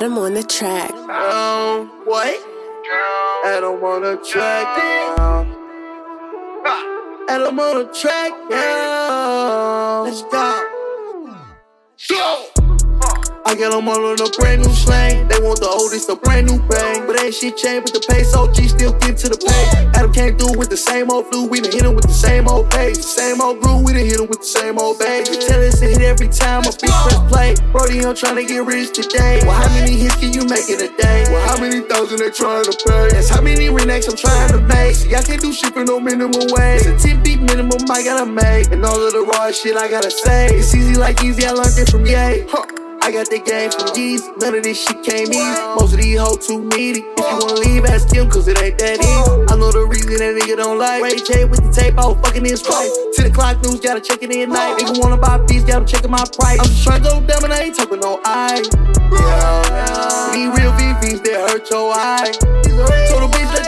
Adam on the track. Um, what? Adam on the track. Yeah. Adam on the track. Yeah. Let's go. Go. I got them all on a brand new slang. They want the oldest, a brand new bang. But ain't shit changed, but the pace OG still get to the pay. Adam came through with the same old flu. We done hit him with the same old pace. Same old groove, we done hit him with the same old bang. You tell us to hit every time a big press play. Brody, I'm trying to get rich today. Well, how many hits can you make in a day? Well, how many thousand they trying to pay? That's how many renecks I'm trying to make. See, I can't do shit for no minimum wage. It's a 10 beat minimum I gotta make. And all of the raw shit I gotta say. It's easy like Yeezy, I learned it from Ye. Huh. I got the game from G's, none of this shit came easy. Most of these hoes too needy. If you wanna leave, ask him, cause it ain't that easy. I know the reason that nigga don't like. Ray J with the tape, I was fucking his wife. 10 o'clock news, gotta check it in night. Nigga wanna buy beats, gotta check my price. I'm just trying to go down, and I ain't talking no eye. Yeah, These real VVs, they hurt your eye. Let bitch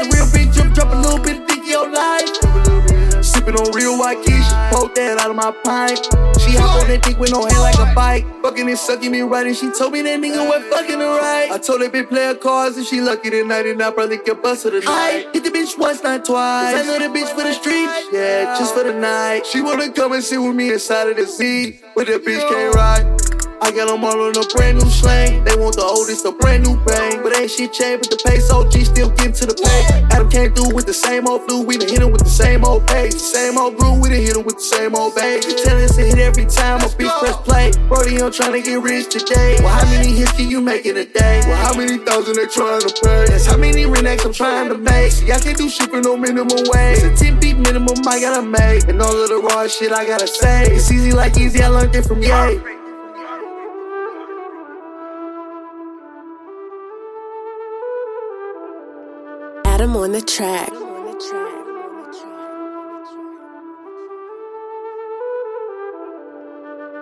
poke that out of my pipe. She hop on that dick with no hand like a bike. Fucking and sucking me right, and she told me that nigga went fucking her right. I told her bitch play her cards, and she lucky tonight, and I probably can bust her tonight. I hit the bitch once, not twice. I know the bitch for the streets, yeah, just for the night. She wanna come and sit with me inside of the seat, but that bitch can't ride. I got them all on a brand new slang. They want the oldest, a brand new bang. But ain't shit changed, but the pace OG still getting to the pay. Adam came through with the same old flu. We done hit him with the same old pace. Same old groove, we done hit him with the same old. You tell us to hit every time a beat press play. Brody, I'm trying to get rich today. Well, how many hits can you make in a day? Well, how many thousand they trying to pay? That's how many renecks I'm trying to make. See, I can't do shit for no minimum wage. It's a 10 beat minimum I gotta make. And all of the raw shit I gotta say. It's easy like Yeezy, I learned it from Ye. Adam on the track.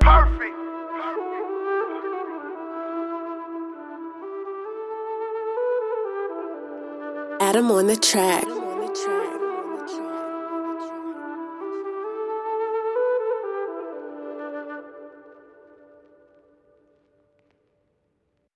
Perfect. Adam on the track.